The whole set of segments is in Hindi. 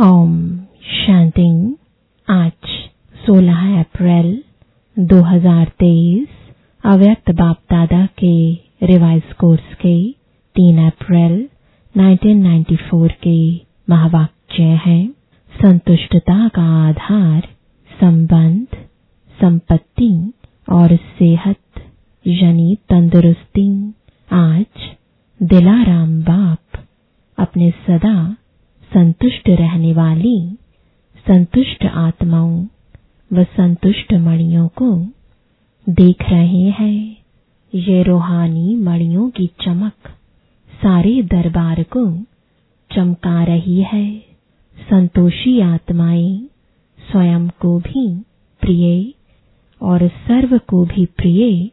ओम शांति। आज 16 अप्रैल 2023 अव्यक्त बाप दादा के रिवाइज कोर्स के 3 अप्रैल 1994 के महावाक्य है। संतुष्टता का आधार संबंध, संपत्ति और सेहत, यानी तंदुरुस्ती। आज दिलाराम बाप अपने सदा संतुष्ट रहने वाली, संतुष्ट आत्माओं व संतुष्ट मणियों को देख रहे हैं। ये रूहानी मणियों की चमक सारे दरबार को चमका रही है। संतोषी आत्माएँ स्वयं को भी प्रिय और सर्व को भी प्रिय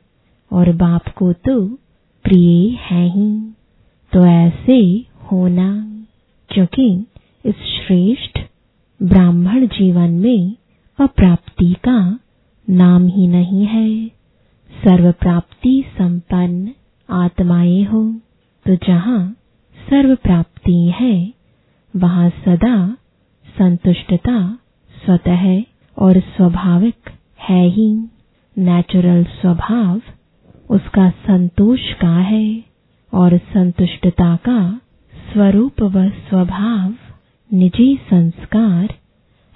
और बाप को तो प्रिय है ही। तो ऐसे होना। क्योंकि इस श्रेष्ठ ब्राह्मण जीवन में अप्राप्ति का नाम ही नहीं है। सर्व प्राप्ति संपन्न आत्माएँ हो। तो जहाँ सर्व प्राप्ति है, वहाँ सदा संतुष्टता स्वतः और स्वाभाविक है ही। नेचुरल स्वभाव उसका संतोष का है और संतुष्टता का स्वरूप व स्वभाव निजी संस्कार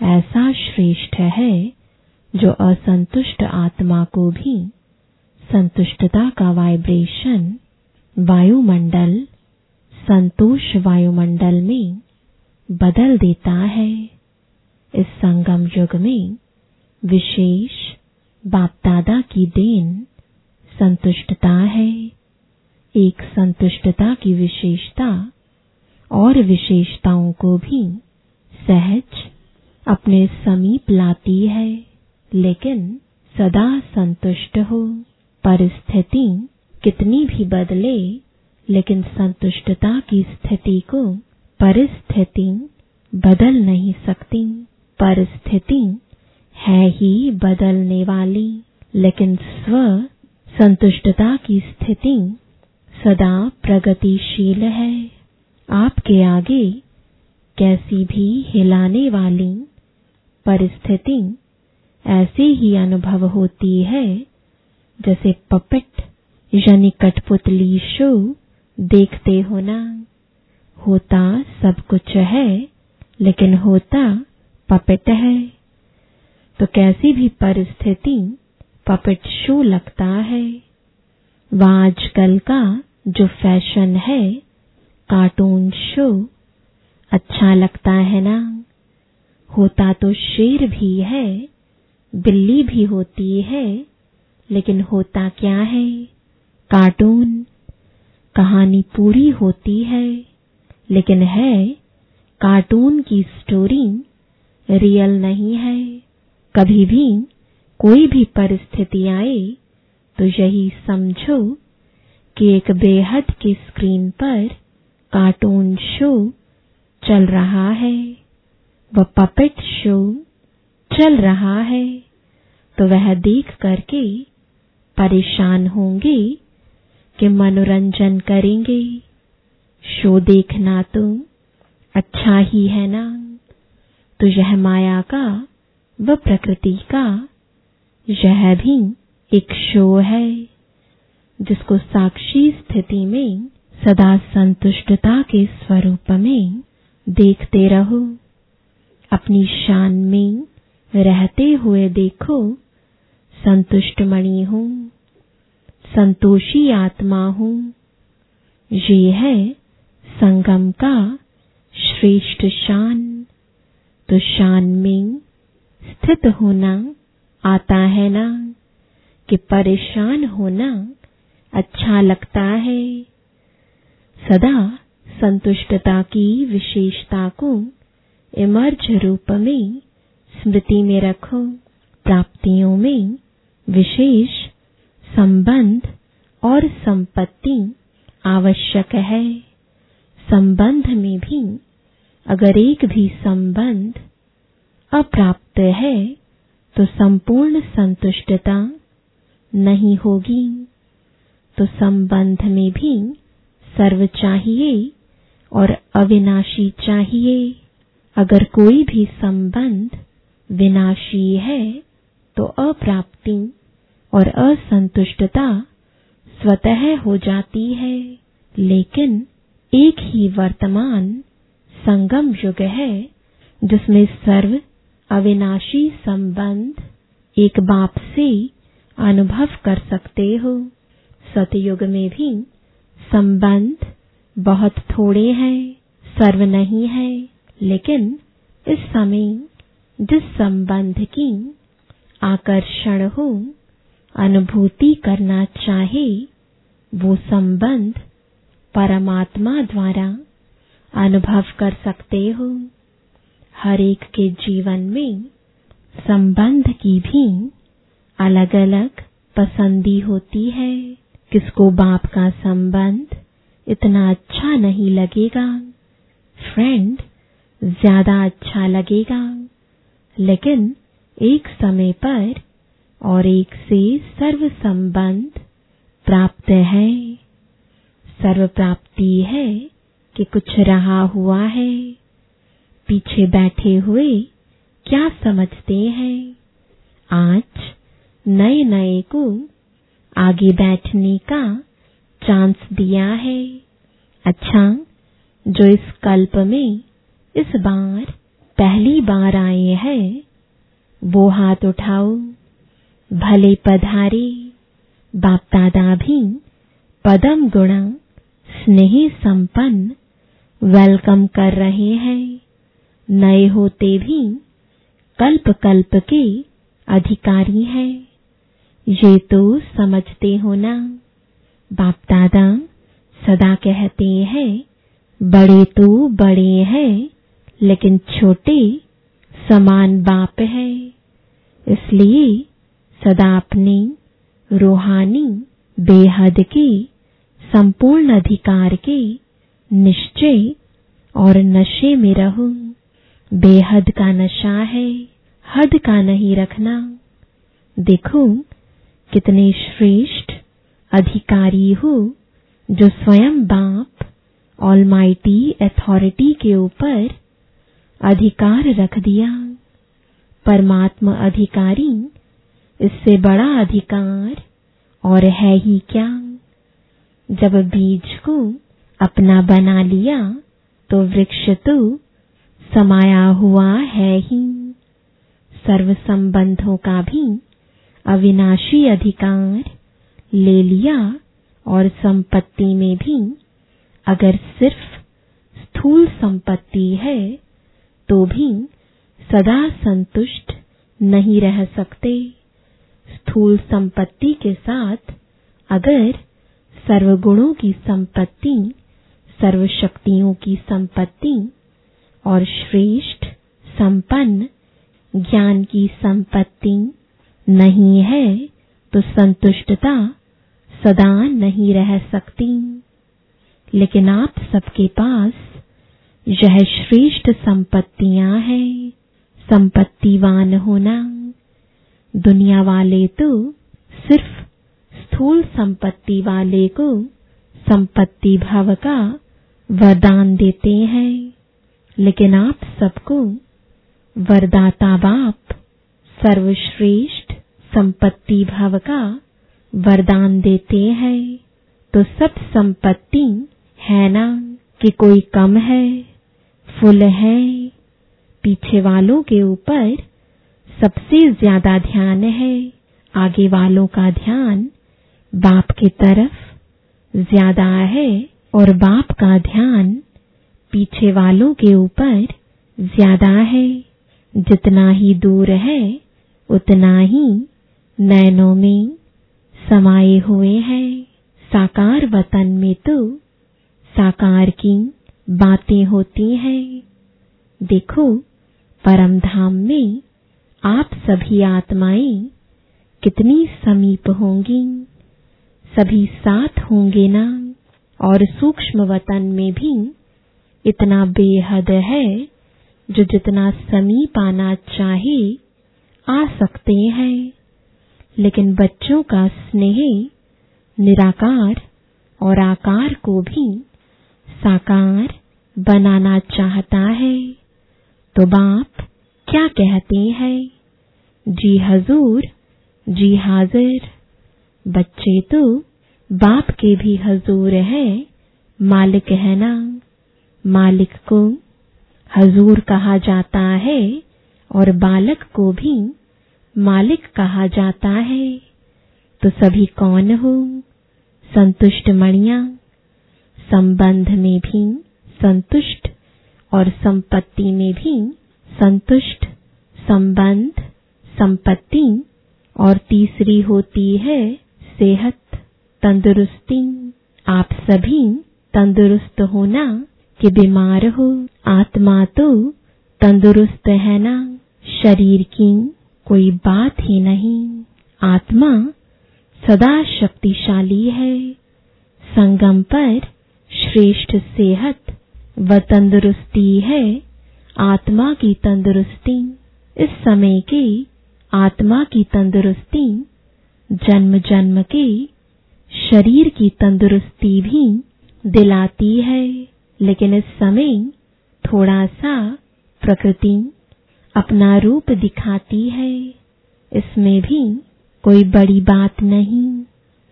ऐसा श्रेष्ठ है जो असंतुष्ट आत्मा को भी, संतुष्टता का वाइब्रेशन वायुमंडल, संतोष वायुमंडल में बदल देता है। इस संगम युग में विशेष बाप दादा की देन संतुष्टता है। एक संतुष्टता की विशेषता और विशेषताओं को भी सहज अपने समीप लाती है, लेकिन सदा संतुष्ट हो। परिस्थिति कितनी भी बदले, लेकिन संतुष्टता की स्थिति को परिस्थिति बदल नहीं सकती। परिस्थिति है ही बदलने वाली, लेकिन स्व संतुष्टता की स्थिति सदा प्रगतिशील है। आपके आगे कैसी भी हिलाने वाली परिस्थिति ऐसी ही अनुभव होती है, जैसे पपेट यानी कठपुतली शो देखते हो ना होता सब कुछ है, लेकिन होता पपेट है। तो कैसी भी परिस्थिति पपेट शो लगता है। वह आजकल का जो फ़ैशन है कार्टून शो। अच्छा लगता है ना? होता तो शेर भी है, बिल्ली भी होती है, लेकिन होता क्या है? कार्टून। कहानी पूरी होती है, लेकिन है, कार्टून की स्टोरी रियल नहीं है। कभी भी कोई भी परिस्थिति आए तो यही समझो कि एक बेहद की स्क्रीन पर कार्टून शो चल रहा है। व पपेट शो चल रहा है। तो वह देख करके परेशान होंगे कि मनोरंजन करेंगे। शो देखना तो अच्छा ही है ना। तो यह माया का व प्रकृति का, यह भी एक शो है, जिसको साक्षी स्थिति में सदा संतुष्टता के स्वरूप में देखते रहो। अपनी शान में रहते हुए देखो। संतुष्ट मणि हूँ, संतोषी आत्मा हूँ। ये है संगम का श्रेष्ठ शान। तो शान में स्थित होना आता है ना, कि परेशान होना अच्छा लगता है। सदा संतुष्टता की विशेषता को इमर्ज रूप में, स्मृति में रखो, प्राप्तियों में विशेष संबंध और संपत्ति आवश्यक है। संबंध में भी अगर एक भी संबंध अप्राप्त है तो संपूर्ण संतुष्टता नहीं होगी। तो संबंध में भी सर्व चाहिए और अविनाशी चाहिए। अगर कोई भी संबंध विनाशी है तो अप्राप्ति और असंतुष्टता स्वतः हो जाती है। लेकिन एक ही वर्तमान संगम युग है, जिसमें सर्व अविनाशी संबंध एक बाप से अनुभव कर सकते हो। सतयुग में भी संबंध बहुत थोड़े हैं, सर्व नहीं है, लेकिन इस समय जिस संबंध की आकर्षण हो, अनुभूति करना चाहे, वो संबंध परमात्मा द्वारा अनुभव कर सकते हो। हर एक के जीवन में संबंध की भी अलग अलग पसंदी होती है। किसको बाप का संबंध इतना अच्छा नहीं लगेगा? फ्रेंड ज़्यादा अच्छा लगेगा। लेकिन एक समय पर और एक से सर्व संबंध प्राप्त है। सर्व प्राप्ति है कि कुछ रहा हुआ है। पीछे बैठे हुए क्या समझते हैं? आज नए नए को आगे बैठने का चांस दिया है। अच्छा जो इस कल्प में इस बार पहली बार आए हैं, वो हाथ उठाओ। भले पधारे बाप दादा भी पदम गुणा स्नेह संपन्न वेलकम कर रहे हैं। नए होते भी कल्प कल्प के अधिकारी हैं। ये तो समझते हो ना। बाप दादा सदा कहते हैं, बड़े तो बड़े हैं, लेकिन छोटे समान बाप है। इसलिए सदा अपने रूहानी बेहद के, संपूर्ण अधिकार के निश्चय और नशे में रहो। बेहद का नशा है, हद का नहीं रखना। देखो कितने श्रेष्ठ अधिकारी हो जो स्वयं बाप ऑलमाइटी अथॉरिटी के ऊपर अधिकार रख दिया। परमात्मा अधिकारी इससे बड़ा अधिकार और है ही क्या? जब बीज को अपना बना लिया तो वृक्ष तो समाया हुआ है ही। सर्व संबंधों का भी अविनाशी अधिकार ले लिया और संपत्ति में भी। अगर सिर्फ़ स्थूल संपत्ति है तो भी सदा संतुष्ट नहीं रह सकते। स्थूल संपत्ति के साथ अगर सर्वगुणों की संपत्ति, सर्वशक्तियों की संपत्ति और श्रेष्ठ, संपन्न, ज्ञान की संपत्ति नहीं है तो संतुष्टता सदा नहीं रह सकती। लेकिन आप सबके पास यह श्रेष्ठ संपत्तियाँ हैं, संपत्तिवान होना। दुनिया वाले तो सिर्फ़ स्थूल संपत्ति वाले को संपत्ति भाव का वरदान देते हैं। लेकिन आप सबको वरदाता बाप, सर्वश्रेष्ठ संपत्ति भाव का वरदान देते हैं। तो सब संपत्ति है ना कि कोई कम है? फुल है। पीछे वालों के ऊपर सबसे ज़्यादा ध्यान है। आगे वालों का ध्यान बाप की तरफ़ ज़्यादा है और बाप का ध्यान पीछे वालों के ऊपर ज़्यादा है। जितना ही दूर है, उतना ही नैनों में समाये हुए हैं। साकार वतन में तो साकार की बातें होती हैं। देखो, परम धाम में आप सभी आत्माएँ कितनी समीप होंगी। सभी साथ होंगे ना? और सूक्ष्म वतन में भी इतना बेहद है, जो जितना समीप आना चाहे, आ सकते हैं। लेकिन बच्चों का स्नेह निराकार और आकार को भी साकार बनाना चाहता है। तो बाप क्या कहते हैं? जी हजूर, जी हाजिर। बच्चे तो बाप के भी हजूर हैं, मालिक है ना? मालिक को हजूर कहा जाता है और बालक को भी मालिक कहा जाता है। तो सभी कौन हो? संतुष्ट मणिया। संबंध में भी संतुष्ट और संपत्ति में भी संतुष्ट। संबंध, संपत्ति और तीसरी होती है सेहत, तंदुरुस्ती। आप सभी तंदुरुस्त होना कि बीमार हो। आत्मा तो तंदुरुस्त है ना? शरीर की कोई बात ही नहीं। आत्मा सदा शक्तिशाली है। संगम पर श्रेष्ठ सेहत व तंदुरुस्ती है। आत्मा की तंदुरुस्ती। इस समय के आत्मा की तंदुरुस्ती, जन्म जन्म के शरीर की तंदुरुस्ती भी दिलाती है। लेकिन इस समय थोड़ा सा प्रकृति अपना रूप दिखाती है। इसमें भी कोई बड़ी बात नहीं।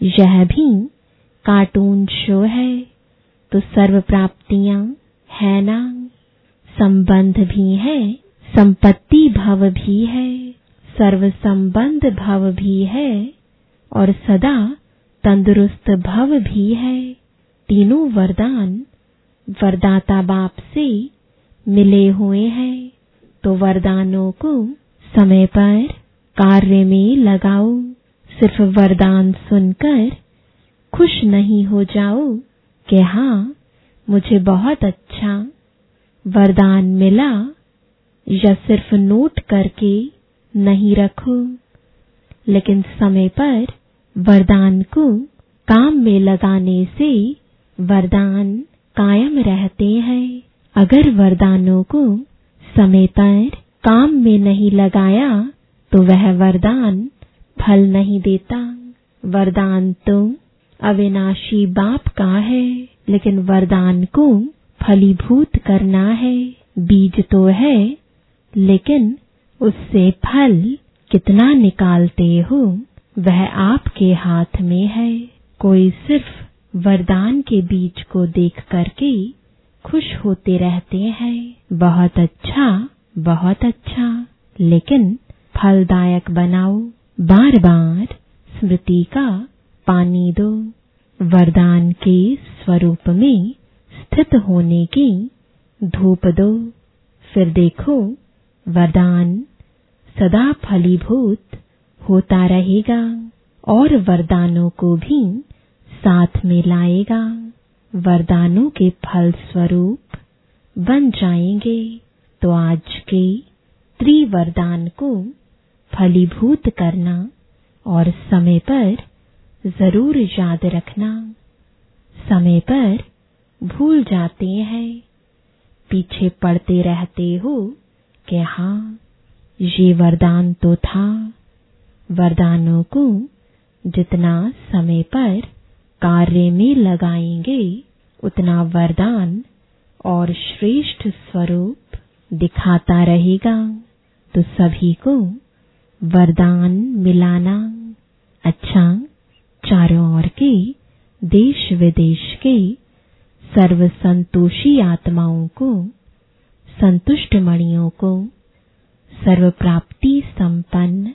यह भी कार्टून शो है। तो सर्व प्राप्तियाँ है ना? संबंध भी है। संपत्ति भव भी है। सर्व संबंध भव भी है। और सदा तंदुरुस्त भव भी है। तीनों वरदान वरदाता बाप से मिले हुए हैं। तो वरदानों को समय पर कार्य में लगाओ। सिर्फ़ वरदान सुनकर खुश नहीं हो जाओ कि हाँ मुझे बहुत अच्छा वरदान मिला, या सिर्फ़ नोट करके नहीं रखो। लेकिन समय पर वरदान को काम में लगाने से वरदान कायम रहते हैं। अगर वरदानों को समय पर काम में नहीं लगाया तो वह वरदान फल नहीं देता। वरदान तो अविनाशी बाप का है, लेकिन वरदान को फलीभूत करना है। बीज तो है, लेकिन उससे फल कितना निकालते हो, वह आपके हाथ में है। कोई सिर्फ़ वरदान के बीज को देख करके खुश होते रहते हैं। बहुत अच्छा बहुत अच्छा। लेकिन फलदायक बनाओ। बार बार स्मृति का पानी दो। वरदान के स्वरूप में स्थित होने की धूप दो। फिर देखो, वरदान सदा फलीभूत होता रहेगा और वरदानों को भी साथ में लाएगा। वरदानों के फल स्वरूप बन जाएँगे। तो आज के त्रिवरदान को फलीभूत करना और समय पर ज़रूर याद रखना। समय पर भूल जाते हैं। पीछे पड़ते रहते हो कि हाँ ये वरदान तो था। वरदानों को जितना समय पर कार्य में लगाएँगे उतना वरदान और श्रेष्ठ स्वरूप दिखाता रहेगा। तो सभी को वरदान मिलाना। अच्छा चारों ओर के, देश विदेश के सर्व संतोषी आत्माओं को, संतुष्ट मणियों को सर्व प्राप्ति संपन्न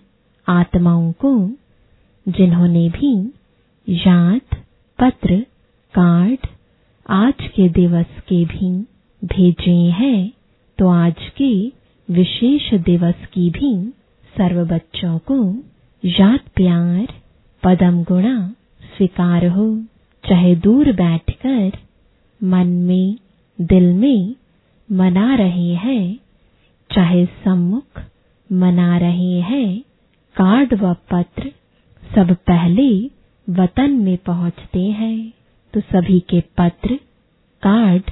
आत्माओं को, जिन्होंने भी याद, पत्र, कार्ड आज के दिवस के भी भेजे हैं तो आज के विशेष दिवस की भी सर्व बच्चों को याद प्यार, पदम गुणा स्वीकार हो। चाहे दूर बैठकर मन में, दिल में मना रहे हैं, चाहे सम्मुख मना रहे हैं, कार्ड व पत्र सब पहले वतन में पहुँचते हैं। तो सभी के पत्र, कार्ड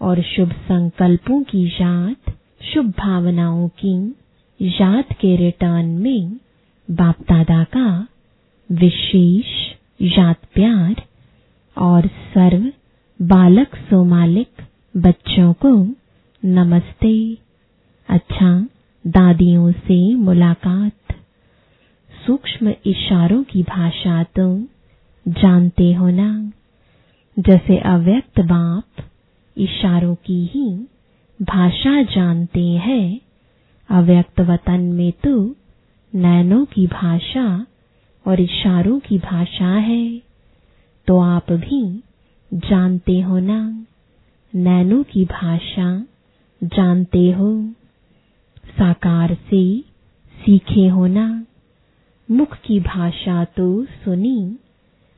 और शुभ संकल्पों की याद, शुभ भावनाओं की याद के रिटर्न में बाप दादा का विशेष याद प्यार और सर्व बालक सोमालिक बच्चों को नमस्ते। अच्छा दादियों से मुलाकात। सूक्ष्म इशारों की भाषा तुम जानते हो ना? जैसे अव्यक्त बाप इशारों की ही भाषा जानते हैं, अव्यक्त वतन में तो नैनों की भाषा और इशारों की भाषा है। तो आप भी जानते हो ना, नैनों की भाषा जानते हो। साकार से सीखे हो ना, मुख की भाषा तो सुनी,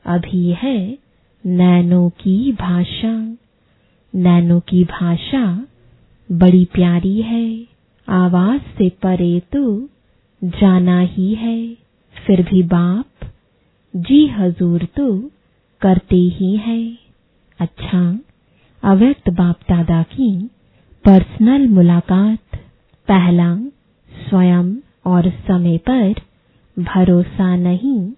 अभी है नैनों की भाषा। नैनो की भाषा बड़ी प्यारी है। आवाज़ से परे तो जाना ही है। फिर भी बाप, जी हजूर तो करते ही है। अच्छा अव्यक्त बाप दादा की पर्सनल मुलाकात। पहला, स्वयं और समय पर भरोसा नहीं,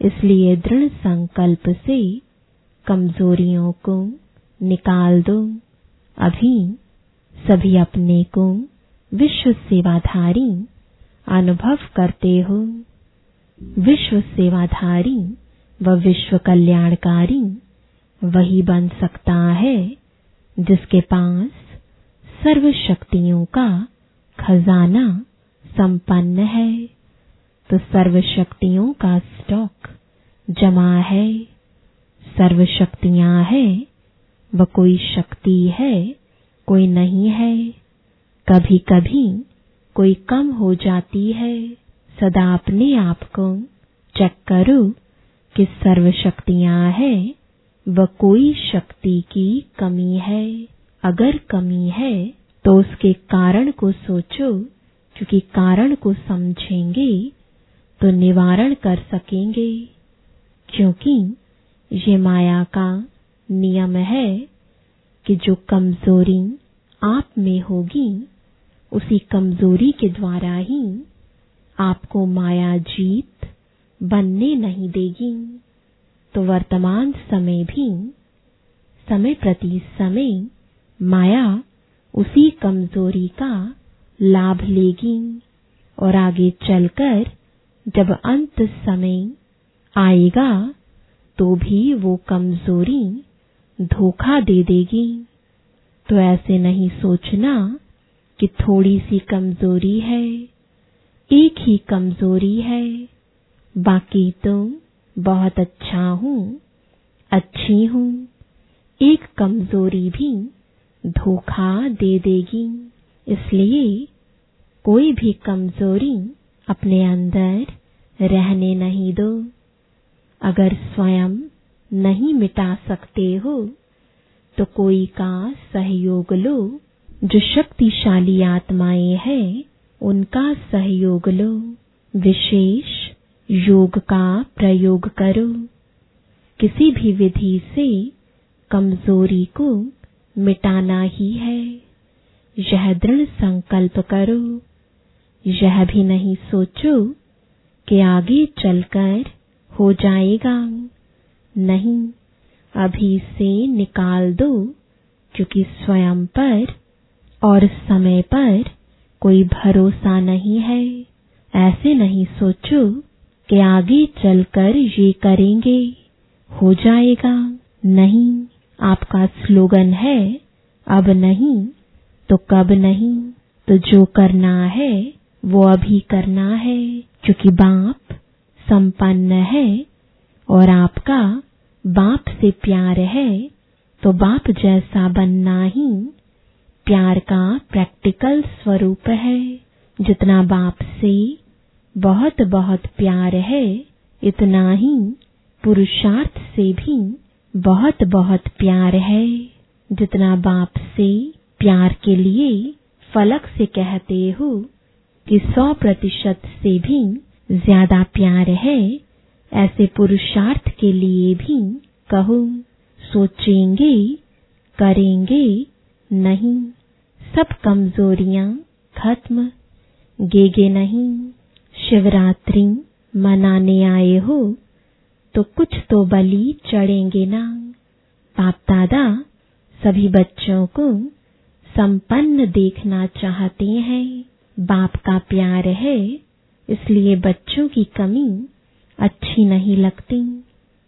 इसलिए दृढ़ संकल्प से कमजोरियों को निकाल दो। अभी सभी अपने को विश्व सेवाधारी अनुभव करते हो। विश्व सेवाधारी व विश्व कल्याणकारी वही बन सकता है जिसके पास सर्व शक्तियों का खजाना संपन्न है। तो सर्व शक्तियों का स्टॉक जमा है। सर्व शक्तियाँ हैं, व कोई शक्ति है, कोई नहीं है। कभी कभी कोई कम हो जाती है। सदा अपने आप को चेक करो कि सर्व शक्तियाँ हैं, व कोई शक्ति की कमी है। अगर कमी है तो उसके कारण को सोचो। क्योंकि कारण को समझेंगे तो निवारण कर सकेंगे। क्योंकि ये माया का नियम है कि जो कमज़ोरी आप में होगी, उसी कमज़ोरी के द्वारा ही आपको माया जीत बनने नहीं देगी। तो वर्तमान समय भी, समय प्रति समय माया उसी कमज़ोरी का लाभ लेगी और आगे चलकर जब अंत समय आएगा तो भी वो कमज़ोरी धोखा दे देगी। तो ऐसे नहीं सोचना कि थोड़ी सी कमज़ोरी है, एक ही कमज़ोरी है। बाकी तो बहुत अच्छा हूँ, अच्छी हूँ, एक कमज़ोरी भी धोखा दे देगी। इसलिए कोई भी कमज़ोरी अपने अंदर रहने नहीं दो। अगर स्वयं नहीं मिटा सकते हो तो कोई का सहयोग लो। जो शक्तिशाली आत्माएँ हैं, उनका सहयोग लो। विशेष योग का प्रयोग करो। किसी भी विधि से कमज़ोरी को मिटाना ही है। यह दृढ़ संकल्प करो। यह भी नहीं सोचो कि आगे चलकर हो जाएगा। नहीं, अभी से निकाल दो, क्योंकि स्वयं पर और समय पर कोई भरोसा नहीं है। ऐसे नहीं सोचो कि आगे चलकर ये करेंगे। हो जाएगा। नहीं, आपका स्लोगन है, अब नहीं तो कब नहीं तो जो करना है, वो अभी करना है, क्योंकि बाप संपन्न है और आपका बाप से प्यार है तो बाप जैसा बनना ही प्यार का प्रैक्टिकल स्वरूप है। जितना बाप से बहुत बहुत प्यार है, इतना ही पुरुषार्थ से भी बहुत बहुत प्यार है। जितना बाप से प्यार के लिए फलक से कहते हो कि सौ प्रतिशत से भी ज़्यादा प्यार है, ऐसे पुरुषार्थ के लिए भी कहो, सोचेंगे, करेंगे नहीं, सब कमजोरियाँ खत्म, गेगे नहीं, शिवरात्रि मनाने आए हो तो कुछ तो बलि चढ़ेंगे ना। बाप दादा, सभी बच्चों को संपन्न देखना चाहते हैं, बाप का प्यार है इसलिए बच्चों की कमी अच्छी नहीं लगती।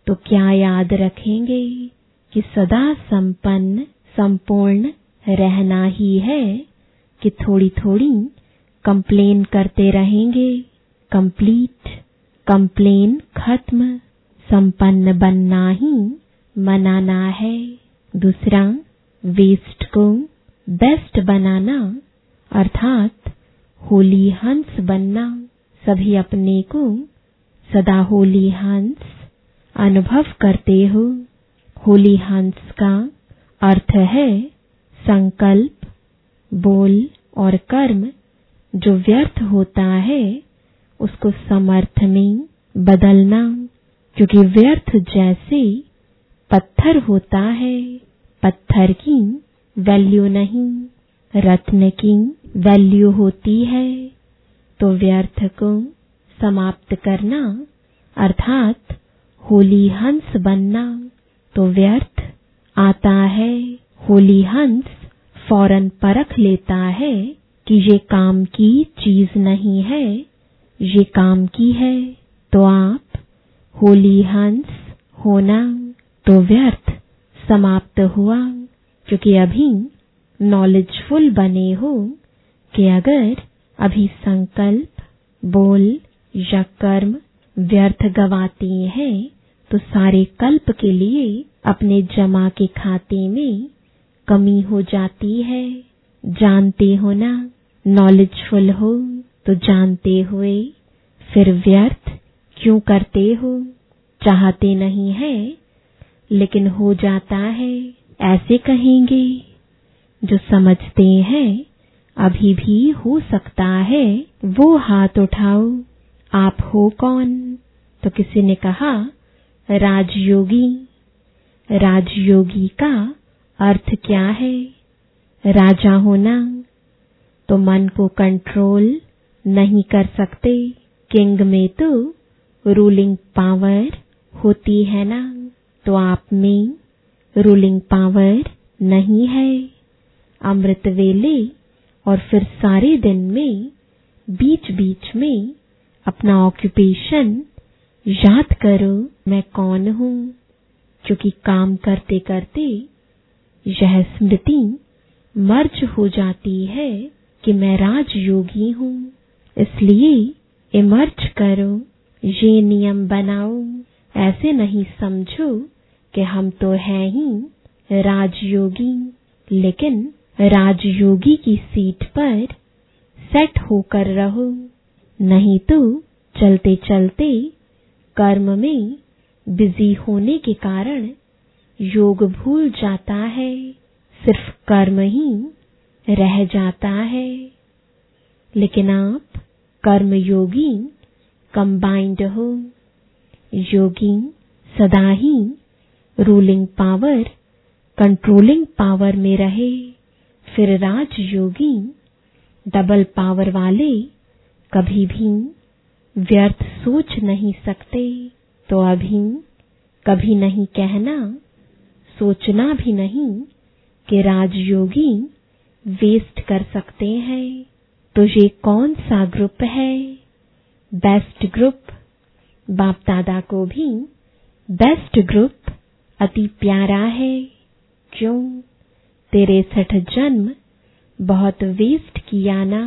तो क्या याद रखेंगे कि सदा संपन्न, संपूर्ण रहना ही है कि थोड़ी थोड़ी कंप्लेन करते रहेंगे। कंप्लीट, कंप्लेन खत्म, संपन्न बनना ही मनाना है। दूसरा वेस्ट को बेस्ट बनाना, अर्थात होली हंस बनना। सभी अपने को सदा होली हंस अनुभव करते हो। होली हंस का अर्थ है संकल्प, बोल और कर्म जो व्यर्थ होता है, उसको समर्थ में बदलना, क्योंकि व्यर्थ जैसे पत्थर होता है। पत्थर की वैल्यू नहीं, रत्न की वैल्यू होती है। तो व्यर्थ को समाप्त करना, अर्थात होली हंस बनना तो व्यर्थ आता है। होली हंस फ़ौरन परख लेता है कि ये काम की चीज़ नहीं है। ये काम की है तो आप होली हंस होना तो व्यर्थ समाप्त हुआ। क्योंकि अभी नॉलेजफुल बने हो कि अगर अभी संकल्प, बोल, या कर्म व्यर्थ गवाते हैं तो सारे कल्प के लिए अपने जमा के खाते में कमी हो जाती है। जानते हो ना नॉलेजफुल हो तो जानते हुए फिर व्यर्थ क्यों करते हो? चाहते नहीं है, लेकिन हो जाता है, ऐसे कहेंगे। जो समझते हैं अभी भी हो सकता है, वो हाथ उठाओ। आप हो कौन? तो किसी ने कहा, राजयोगी। राजयोगी का अर्थ क्या है? राजा होना तो मन को कंट्रोल नहीं कर सकते। किंग में तो रूलिंग पावर होती है ना? तो आप में रूलिंग पावर नहीं है। अमृत वेले और फिर सारे दिन में बीच बीच में, अपना ऑक्यूपेशन याद करो मैं कौन हूँ क्योंकि काम करते करते यह स्मृति मर्ज हो जाती है कि मैं राजयोगी हूँ। इसलिए इमर्ज करो ये नियम बनाओ। ऐसे नहीं समझो कि हम तो हैं ही राजयोगी, लेकिन राजयोगी की सीट पर सेट होकर रहो, नहीं तो चलते चलते कर्म में बिज़ी होने के कारण योग भूल जाता है, सिर्फ़ कर्म ही रह जाता है। लेकिन आप कर्म योगी कंबाइंड हो। योगी सदा ही रूलिंग पावर कंट्रोलिंग पावर में रहे। फिर राजयोगी डबल पावर वाले, कभी भी व्यर्थ सोच नहीं सकते तो अभी कभी नहीं कहना, सोचना भी नहीं कि राजयोगी वेस्ट कर सकते हैं। तो ये कौन सा ग्रुप है? बेस्ट ग्रुप बाप दादा को भी बेस्ट ग्रुप अति प्यारा है। क्यों? तेरे सठ जन्म, बहुत वेस्ट किया ना।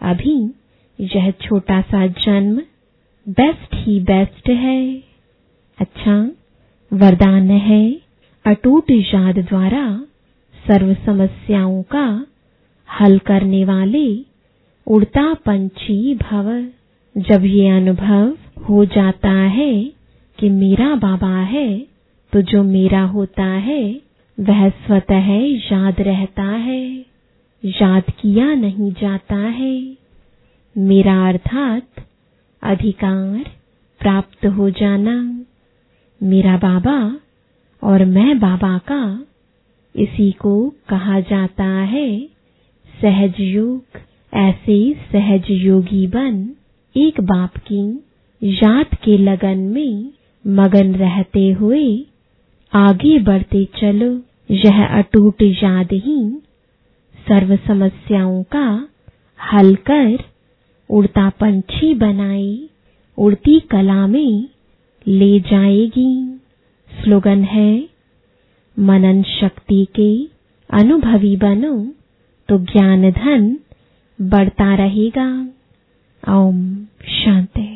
अभी यह छोटा सा जन्म बेस्ट ही बेस्ट है। अच्छा वरदान है अटूट याद द्वारा सर्व समस्याओं का हल करने वाले उड़ता पंछी भव। जब ये अनुभव हो जाता है कि मेरा बाबा है तो जो मेरा होता है वह स्वतः याद रहता है, याद किया नहीं जाता है। मेरा अर्थात अधिकार प्राप्त हो जाना। मेरा बाबा और मैं बाबा का इसी को कहा जाता है। सहज योग, ऐसे सहज योगी बन, एक बाप की याद के लगन में मगन रहते हुए आगे बढ़ते चलो। यह अटूट याद ही सर्व समस्याओं का हल कर उड़ता पंछी बनाए उड़ती कला में ले जाएगी। स्लोगन है, मनन शक्ति के अनुभवी बनो तो ज्ञान धन बढ़ता रहेगा। ओम, शांति।